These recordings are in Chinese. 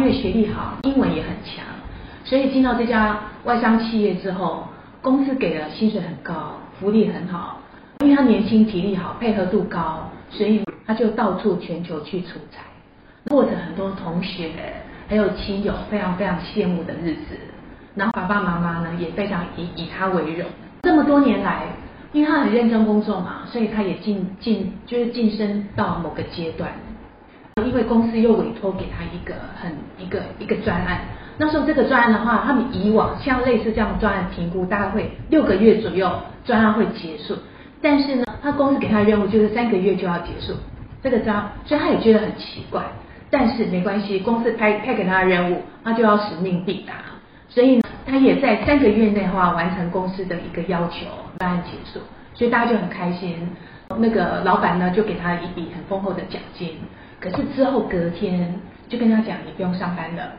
因为学历好，英文也很强，所以进到这家外商企业之后，公司给的薪水很高，福利很好。因为他年轻、体力好、配合度高，所以他就到处全球去出差，过着很多同学还有亲友非常非常羡慕的日子。然后爸爸妈妈呢也非常以以他为荣。这么多年来，因为他很认真工作嘛，所以他也晋晋就是晋升到某个阶段。因为公司又委托给他一个很一个一个专案，那时候这个专案的话，他们以往像类似这样专案评估，大概会六个月左右专案会结束。但是呢，他公司给他的任务就是三个月就要结束这个章，所以他也觉得很奇怪。但是没关系，公司派派给他的任务，他就要使命必达。所以呢他也在三个月内话完成公司的一个要求，专案结束。所以大家就很开心。那个老板呢，就给他一笔很丰厚的奖金。可是之后隔天就跟他讲，你不用上班了。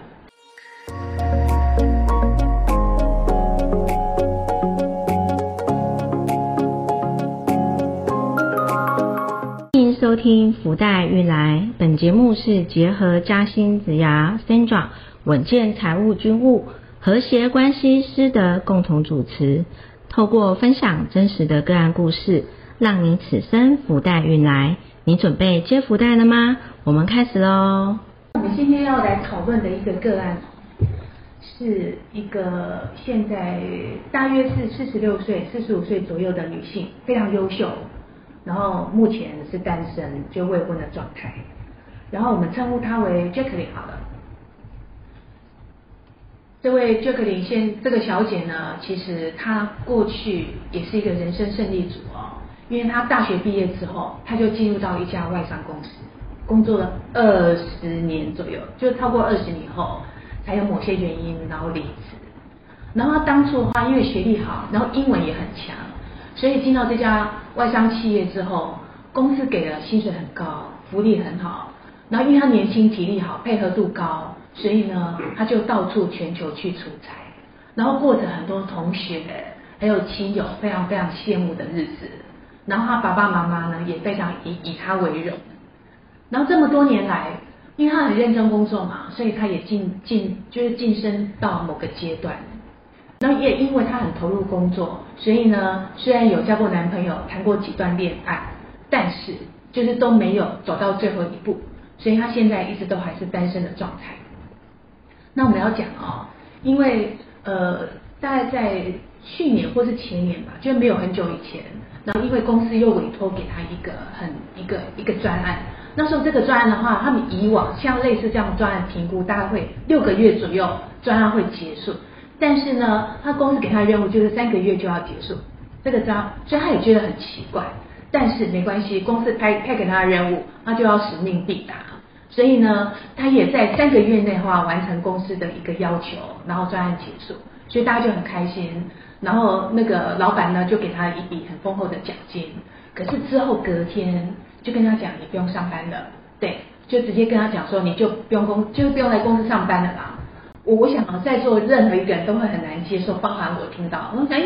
收听福袋运来，本节目是结合嘉兴子牙、三爪稳健财务军务、和谐关系师的共同主持，透过分享真实的个案故事，让你此生福袋运来。你准备接福袋了吗？我们开始喽。我们今天要来讨论的一个个案，是一个现在大约是四十六岁、四十五岁左右的女性，非常优秀。然后目前是单身，就未婚的状态。然后我们称呼她为 Jackie 好了。这位 Jacqueline 现这个小姐呢，其实她过去也是一个人生胜利组哦，因为她大学毕业之后，她就进入到一家外商公司工作了二十年左右，就超过二十年后，才有某些原因然后离职。然后他当初的话，因为学历好，然后英文也很强。所以进到这家外商企业之后，公司给的薪水很高，福利很好。然后因为他年轻、体力好、配合度高，所以呢，他就到处全球去出差，然后过着很多同学还有亲友非常非常羡慕的日子。然后他爸爸妈妈呢也非常以以他为荣。然后这么多年来，因为他很认真工作嘛，所以他也晋晋就是晋升到某个阶段。那也因为她很投入工作，所以呢，虽然有交过男朋友，谈过几段恋爱，但是就是都没有走到最后一步，所以她现在一直都还是单身的状态。那我们要讲哦，因为呃，大概在去年或是前年吧，就没有很久以前，然后因为公司又委托给他一个很一个一个专案，那时候这个专案的话，他们以往像类似这样的专案评估，大概会六个月左右专案会结束。但是呢，他公司给他的任务就是三个月就要结束这个章，所以他也觉得很奇怪。但是没关系，公司派派给他的任务，他就要使命必达。所以呢，他也在三个月内的话完成公司的一个要求，然后专案结束，所以大家就很开心。然后那个老板呢，就给他一笔很丰厚的奖金。可是之后隔天就跟他讲，你不用上班了，对，就直接跟他讲说，你就不用公，就是不用来公司上班了啦。我我想，在座任何一个人都会很难接受，包含我听到，我想，哎，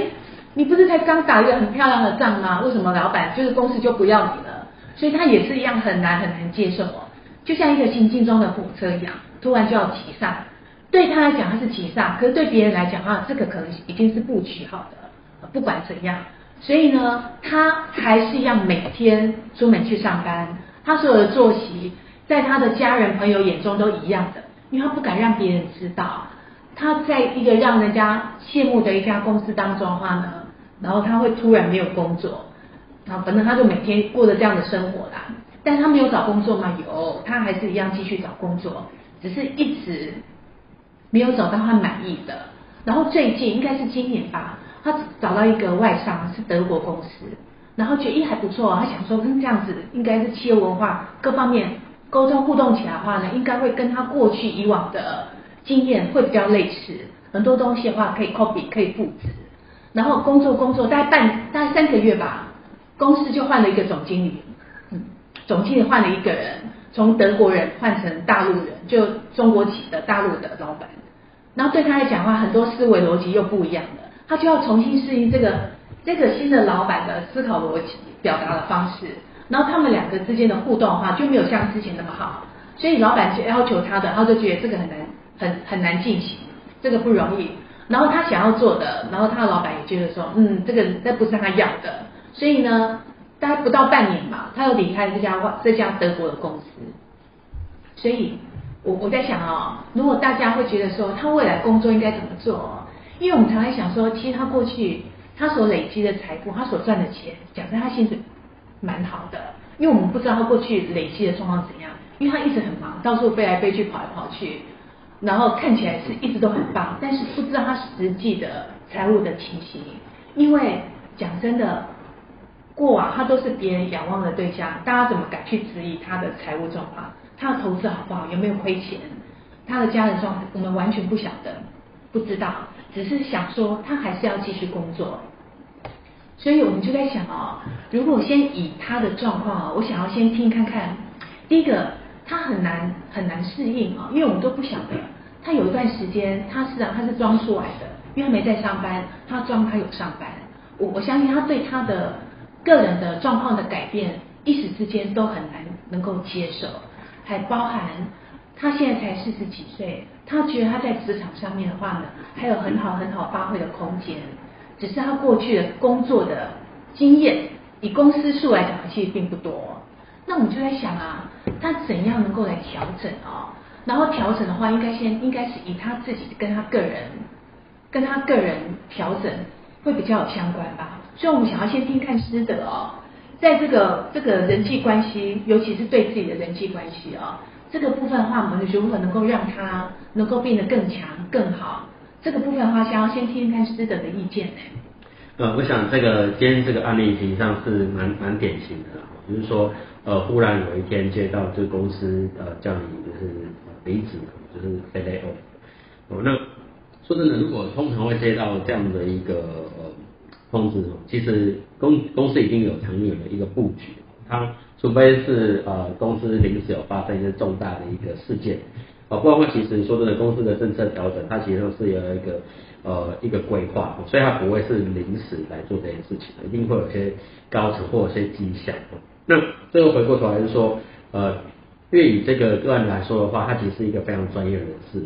你不是才刚打一个很漂亮的仗吗？为什么老板就是公司就不要你了？所以他也是一样很难很难接受哦，就像一个行进中的火车一样，突然就要急刹。对他来讲他是急刹，可是对别人来讲啊，这个可能已经是布局好的，不管怎样，所以呢，他还是一样每天出门去上班，他所有的作息，在他的家人朋友眼中都一样的。因为他不敢让别人知道，他在一个让人家羡慕的一家公司当中的话呢，然后他会突然没有工作，啊，反正他就每天过着这样的生活啦。但他没有找工作吗？有，他还是一样继续找工作，只是一直没有找到他满意的。然后最近应该是今年吧，他找到一个外商，是德国公司，然后觉得还不错，他想说，嗯，这样子应该是企业文化各方面。沟通互动起来的话呢，应该会跟他过去以往的经验会比较类似，很多东西的话可以 copy 可以复制。然后工作工作大概半大概三个月吧，公司就换了一个总经理，嗯，总经理换了一个人，从德国人换成大陆人，就中国企的大陆的老板。然后对他来讲的话，很多思维逻辑又不一样了，他就要重新适应这个这个新的老板的思考逻辑、表达的方式。然后他们两个之间的互动的话就没有像之前那么好，所以老板要求他的，他就觉得这个很难，很很难进行，这个不容易。然后他想要做的，然后他的老板也觉得说，嗯，这个这不是他要的，所以呢，大概不到半年吧，他又离开这家外这家德国的公司。所以，我我在想啊，如果大家会觉得说，他未来工作应该怎么做？因为我们常常想说，其实他过去他所累积的财富，他所赚的钱，讲真，他薪水蛮好的。因为我们不知道他过去累积的状况怎样，因为他一直很忙，到处飞来飞去，跑来跑去，然后看起来是一直都很棒，但是不知道他实际的财务的情形。因为讲真的，过往他都是别人仰望的对象，大家怎么敢去质疑他的财务状况？他的投资好不好？有没有亏钱？他的家人状况，我们完全不晓得，不知道，只是想说他还是要继续工作。所以我们就在想哦，如果先以他的状况啊，我想要先听看看。第一个，他很难很难适应啊，因为我们都不晓得。他有一段时间，他是啊，他是装出来的，因为他没在上班，他装他有上班。我我相信他对他的个人的状况的改变，一时之间都很难能够接受。还包含他现在才四十几岁，他觉得他在职场上面的话呢，还有很好很好发挥的空间。只是他过去的工作的经验，以公司数来讲，其实并不多。那我们就在想啊，他怎样能够来调整啊？然后调整的话，应该先应该是以他自己跟他个人，跟他个人调整会比较有相关吧。所以我们想要先听看师德哦，在这个这个人际关系，尤其是对自己的人际关系啊，这个部分的话，我们如何能够让他能够变得更强、更好？这个部分的话，想要先听听看师德的意见呢。呃，我想这个今天这个案例实际上是蛮蛮典型的，就是说，呃，忽然有一天接到这个公司呃叫你就是离职，就是被 lay off。哦，那说真的，如果通常会接到这样的一个呃通知，其实公公司已经有长远的一个布局，它除非是呃公司临时有发生一些重大的一个事件。哦，不然的话，其实说真的，公司的政策调整，它其实是有一个呃一个规划，所以它不会是临时来做这件事情，一定会有些高层或有些迹象。那最后回过头来是说，呃，因为以这个个案来说的话，它其实是一个非常专业人士，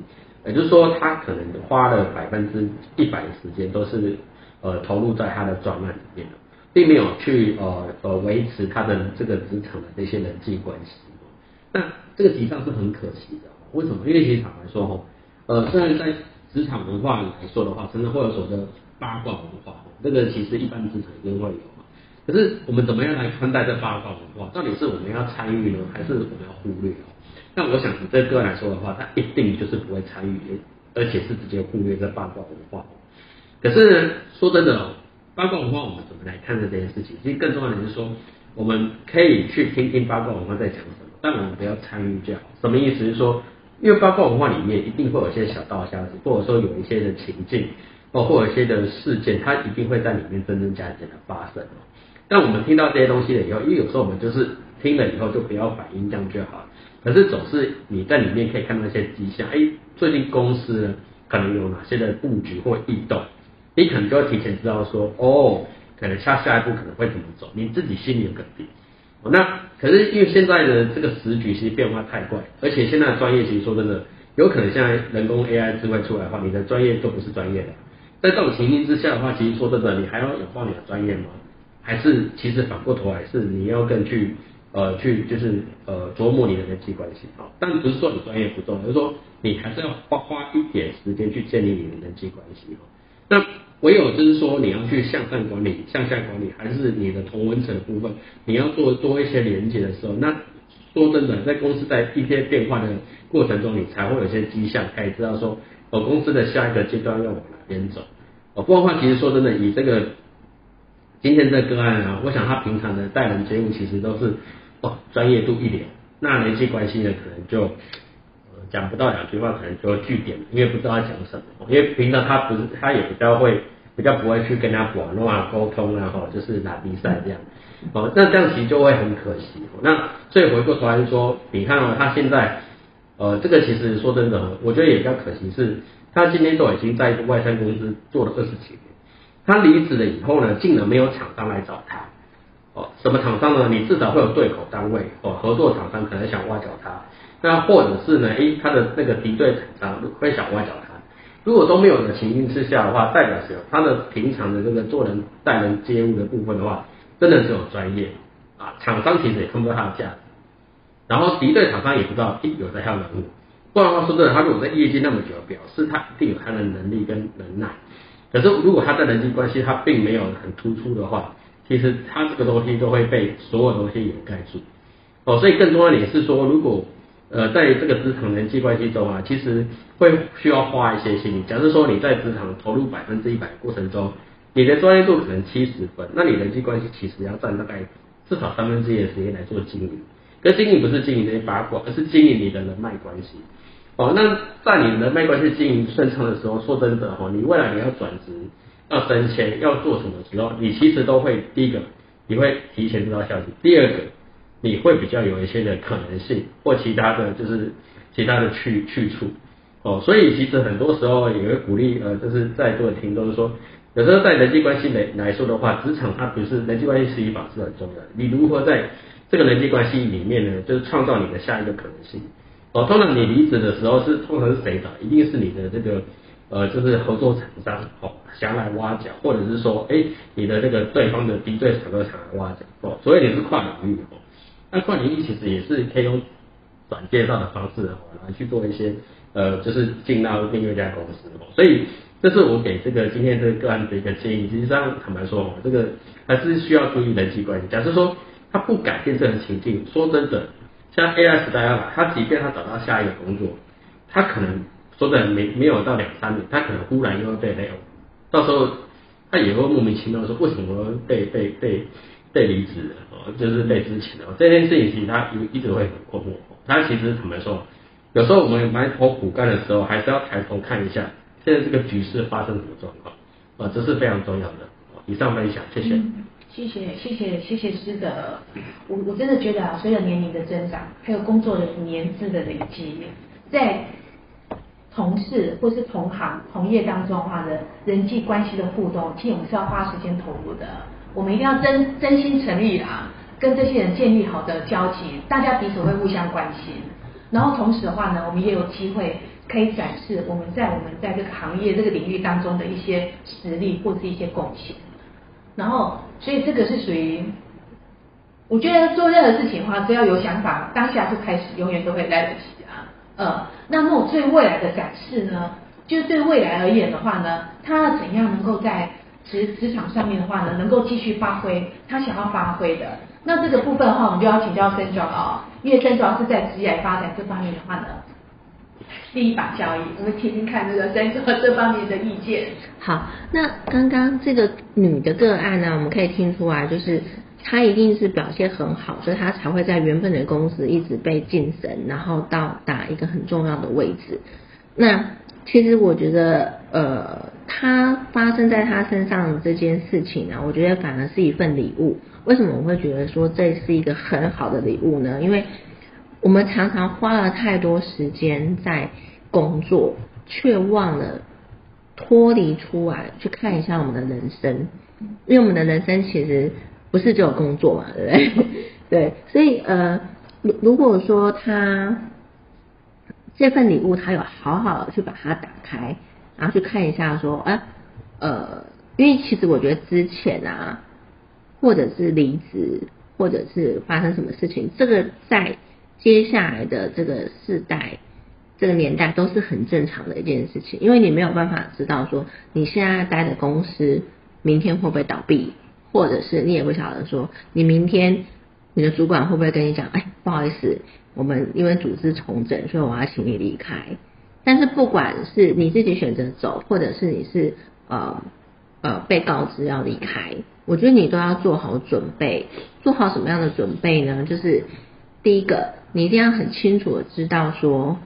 也就是说，他可能花了百分之一百的时间都是呃投入在他的专案里面的，并没有去呃呃维持他的这个职场的这些人际关系。那这个实际上是很可惜的。为什么？因为其实坦白说哈，呃，虽然在职场文化来说的话，甚至会有所谓的八卦文化，这个其实一般职场一定会有嘛。可是我们怎么样来看待这八卦文化？到底是我们要参与呢，还是我们要忽略？那我想以这个来说的话，他一定就是不会参与，而且是直接忽略这八卦文化。可是，说真的，八卦文化我们怎么来看待这件事情？其实更重要的是说，我们可以去听听八卦文化在讲什么，但我们不要参与就好。什么意思？是说。因为八卦文化里面一定会有一些小道消息，或者说有一些的情境，哦，或者一些的事件，它一定会在里面真真假假的发生。但我们听到这些东西了以后，因为有时候我们就是听了以后就不要反应，这样就好了。可是总是你在里面可以看到一些迹象，哎，最近公司可能有哪些的布局或异动，你可能就会提前知道说，哦，可能下下一步可能会怎么走，你自己心里有个底。那可是因为现在的这个时局其实变化太快，而且现在的专业其实说真的，有可能现在人工 AI 智慧出来的话，你的专业都不是专业的。在这种情形之下的话，其实说真的，你还要有抱你的专业吗？还是其实反过头来是你要更去呃去就是呃琢磨你的人际关系啊？但不是说你专业不重要，而是说你还是要花花一点时间去建立你的人际关系哦那。唯有就是说，你要去向上管理、向下管理，还是你的同温层的部分，你要做多一些连接的时候，那说真的，在公司在一些变化的过程中，你才会有些迹象，可以知道说，哦，公司的下一个阶段要往哪边走。哦，不然的话，其实说真的，以这个今天这个案啊，我想他平常的待人接物其实都是哦专业度一流，那人际关系呢，可能就。讲不到两句话，可能就会据点，因为不知道他讲什么。因为平常他不是，他也比较会，比较不会去跟他玩弄啊、沟通啊，哈，就是打比赛这样。哦，那这样其实就会很可惜。那所以回过头来说，你看哦，他现在，呃，这个其实说真的，我觉得也比较可惜，是他今天都已经在一个外商公司做了二十几年，他离职了以后呢，竟然没有厂商来找他。哦，什么厂商呢？你至少会有对口单位，哦，合作厂商可能想挖角他。那或者是呢，诶，他的那个敌对厂商会想挖角他。如果都没有的情境之下的话，代表是有？他的平常的这个做人待人接物的部分的话，真的是有专业啊。厂商其实也看不到他的价值，然后敌对厂商也不知道，诶，有这样人物。不然的话说真的，他如果在业界那么久，表示他一定有他的能力跟能耐。可是如果他在人际关系他并没有很突出的话，其实他这个东西都会被所有东西掩盖住。哦，所以更重要的是说，如果呃在这个职场人际关系中啊，其实会需要花一些心力。假设说你在职场投入百分之一百过程中，你的专业度可能七十分，那你人际关系其实要占大概至少三分之一的时间来做经营。可经营不是经营这些八卦，而是经营你的人脉关系。哦，那在你人脉关系经营顺畅的时候，说真的哦，你未来你要转职、要升迁、要做什么时候，你其实都会第一个你会提前知道消息，第二个你会比较有一些的可能性或其他的就是其他的去去处。哦，所以其实很多时候也会鼓励呃，就是在座的听众说，有时候在人际关系来来说的话，职场它不是人际关系是一把是很重要的，你如何在这个人际关系里面呢，就是创造你的下一个可能性。哦，通常你离职的时候是通常是谁找？一定是你的这个呃，就是合作厂商哦，想来挖角，或者是说，哎，你的这个对方的敌对厂商想来挖角哦，所以你是跨领域哦。那跨领域其实也是可以用转介绍的方式哦来去做一些呃，就是进到另一家公司。所以这是我给这个今天这个个案的一个建议。实际上坦白说，这个还是需要注意人际关系。假设说他不改变这种情境，说真的。像 AI 时代要来，他即便他找到下一个工作，他可能说真的没没有到两三年，他可能忽然又会被 lay off，到时候他也会莫名其妙说为什么被被被离职哦，就是被之前的这件事情，其实他一一直会很困惑。他其实怎么说？有时候我们埋头苦干的时候，还是要抬头看一下现在这个局势发生什么状况啊，这是非常重要的。以上分享，谢谢。谢谢谢谢谢谢师的，我我真的觉得啊，随着年龄的增长，还有工作的年资的累积，在同事或是同行同业当中话的人际关系的互动，其实我们是要花时间投入的。我们一定要真真心诚意啊，跟这些人建立好的交集，大家彼此会互相关心。然后同时的话呢，我们也有机会可以展示我们在我们在这个行业这个领域当中的一些实力或是一些贡献。然后，所以这个是属于，我觉得做任何事情的话，只要有想法，当下就开始，永远都会来得及啊。呃，那么对未来的展示呢，就是对未来而言的话呢，他怎样能够在职职场上面的话呢，能够继续发挥他想要发挥的？那这个部分的话，我们就要请教申庄啊，因为申庄是在职业发展这方面的话呢。第一把交易，我们听听看这个在做这方面的意见。好，那刚刚这个女的个案呢，我们可以听出来，就是她一定是表现很好，所以她才会在原本的公司一直被晋升，然后到达一个很重要的位置。那其实我觉得，呃，他发生在他身上这件事情呢，我觉得反而是一份礼物。为什么我会觉得说这是一个很好的礼物呢？因为我们常常花了太多时间在工作，却忘了脱离出来去看一下我们的人生，因为我们的人生其实不是只有工作嘛，对不对？对，所以呃，如如果说他这份礼物他有好好的去把它打开，然后去看一下说，啊呃，因为其实我觉得之前啊，或者是离职，或者是发生什么事情，这个在。接下来的这个世代、这个年代都是很正常的一件事情，因为你没有办法知道说你现在待的公司明天会不会倒闭，或者是你也不晓得说你明天你的主管会不会跟你讲，哎，不好意思，我们因为组织重整，所以我要请你离开。但是不管是你自己选择走，或者是你是呃呃被告知要离开，我觉得你都要做好准备。做好什么样的准备呢？就是第一个。你一定要很清楚的知道，说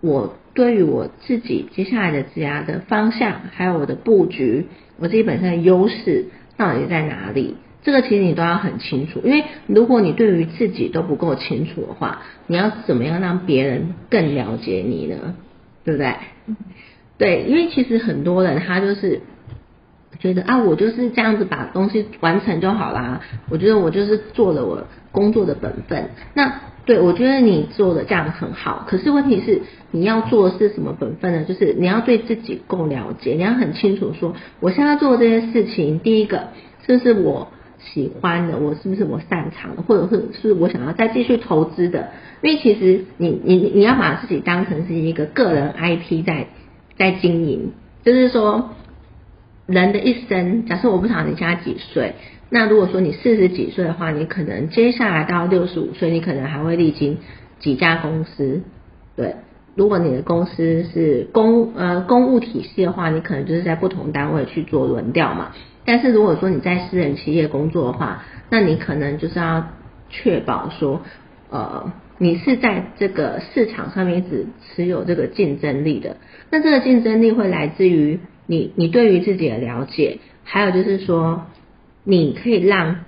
我对于我自己接下来的职涯的方向，还有我的布局，我自己本身的优势到底在哪里？这个其实你都要很清楚，因为如果你对于自己都不够清楚的话，你要怎么样让别人更了解你呢？对不对？对，因为其实很多人他就是觉得啊，我就是这样子把东西完成就好啦，我觉得我就是做了我工作的本分，那。对，我觉得你做的这样很好。可是问题是，你要做的是什么本分呢？就是你要对自己够了解，你要很清楚说，我现在做这些事情，第一个是不是我喜欢的，我是不是我擅长的，或者是是我想要再继续投资的？因为其实你你你要把自己当成是一个个人 IP 在在经营，就是说人的一生，假设我不晓得你现在几岁。那如果说你四十几岁的话，你可能接下来到六十五岁，你可能还会历经几家公司，对。如果你的公司是公呃公务体系的话，你可能就是在不同单位去做轮调嘛。但是如果说你在私人企业工作的话，那你可能就是要确保说，呃，你是在这个市场上面只持有这个竞争力的。那这个竞争力会来自于你你对于自己的了解，还有就是说。你可以让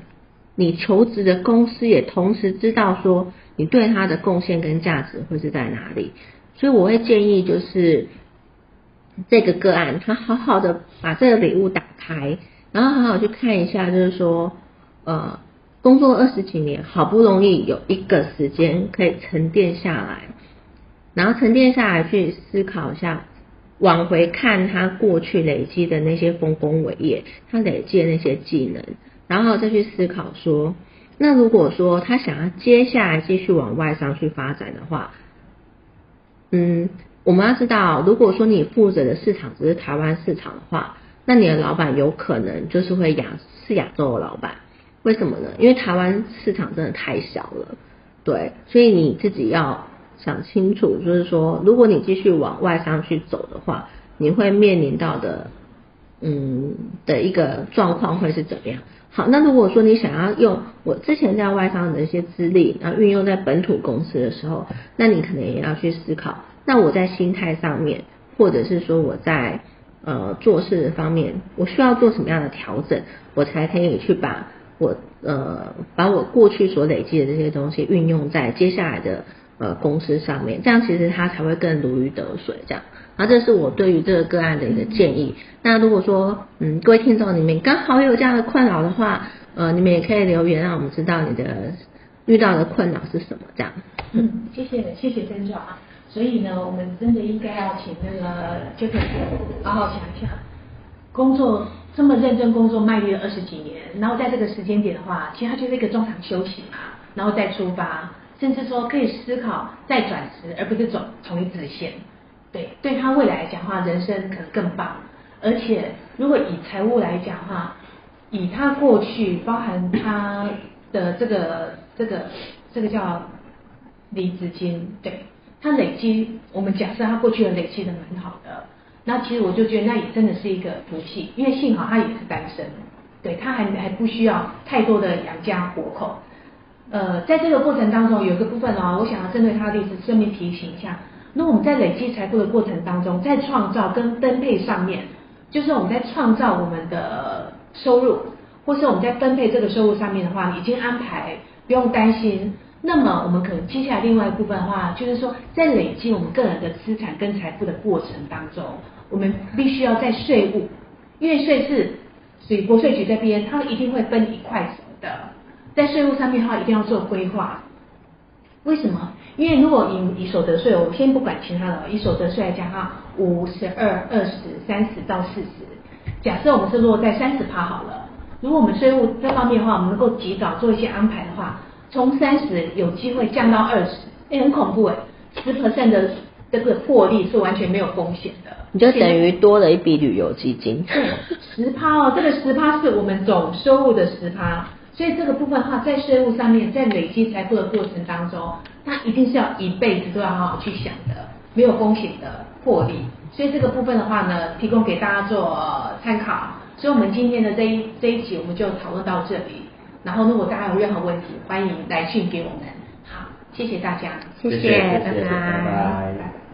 你求职的公司也同时知道说你对他的贡献跟价值会是在哪里，所以我会建议就是这个个案，他好好的把这个礼物打开，然后好好去看一下，就是说呃工作二十几年，好不容易有一个时间可以沉淀下来，然后沉淀下来去思考一下。往回看他过去累积的那些丰功伟业，他累积的那些技能，然后再去思考说，那如果说他想要接下来继续往外商去发展的话，嗯，我们要知道，如果说你负责的市场只是台湾市场的话，那你的老板有可能就是会亚是亚洲的老板，为什么呢？因为台湾市场真的太小了，对，所以你自己要。想清楚，就是说，如果你继续往外商去走的话，你会面临到的，嗯的一个状况会是怎么样？好，那如果说你想要用我之前在外商的一些资历，然后运用在本土公司的时候，那你可能也要去思考，那我在心态上面，或者是说我在呃做事方面，我需要做什么样的调整，我才可以去把我呃把我过去所累积的这些东西运用在接下来的。呃，公司上面，这样其实他才会更如鱼得水。这样，然后这是我对于这个个案的一个建议。那如果说，嗯，各位听众你们刚好有这样的困扰的话，呃，你们也可以留言让我们知道你的遇到的困扰是什么。这样，嗯，谢谢谢谢曾总啊。所以呢，我们真的应该要请那个杰克好好想一想，工作这么认真工作，卖力了二十几年，然后在这个时间点的话，其实他就是一个中场休息嘛，然后再出发。甚至说可以思考再转职，而不是走同一直线。对，对他未来讲话，人生可能更棒。而且，如果以财务来讲话，以他过去包含他的这个这个这个叫离职金，对他累积，我们假设他过去的累积的蛮好的，那其实我就觉得那也真的是一个福气，因为幸好他也是单身，对他还还不需要太多的养家活口。呃，在这个过程当中，有一个部分哦，我想要针对他的例子，顺便提醒一下。那我们在累积财富的过程当中，在创造跟分配上面，就是我们在创造我们的收入，或是我们在分配这个收入上面的话，已经安排，不用担心。那么我们可能接下来另外一部分的话，就是说在累积我们个人的资产跟财富的过程当中，我们必须要在税务，因为税是属于国税局这边，他们一定会分一块走的。在税务上面的话，一定要做规划。为什么？因为如果以以所得税，我先不管其他的，以所得税来讲哈，五十二、二十、三十到四十，假设我们是落在三十趴好了。如果我们税务这方面的话，我们能够及早做一些安排的话，从三十有机会降到二十，哎，很恐怖哎，十 percent 的这个获利是完全没有风险的。你就等于多了一笔旅游基金。对，十趴哦，这个十趴是我们总收入的十趴。所以这个部分的话，在税务上面，在累积财富的过程当中，它一定是要一辈子都要好好去想的，没有风险的获利。所以这个部分的话呢，提供给大家做参考。所以我们今天的这一这一集，我们就讨论到这里。然后如果大家有任何问题，欢迎来信给我们。好，谢谢大家，谢谢，拜拜。